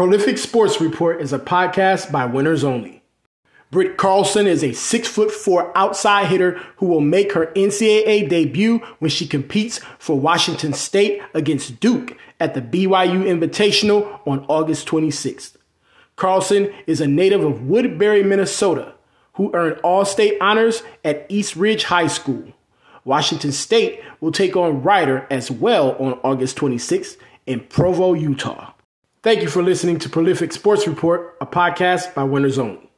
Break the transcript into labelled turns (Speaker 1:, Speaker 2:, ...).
Speaker 1: Prolific Sports Report is a podcast by winners only. Britt Carlson is a six foot four outside hitter who will make her NCAA debut when she competes for Washington State against Duke at the BYU Invitational on August 26th. Carlson is a native of Woodbury, Minnesota, who earned All State honors at East Ridge High School. Washington State will take on Rider as well on August 26th in Provo, Utah. Thank you for listening to Prolific Sports Report, a podcast by Winners Only.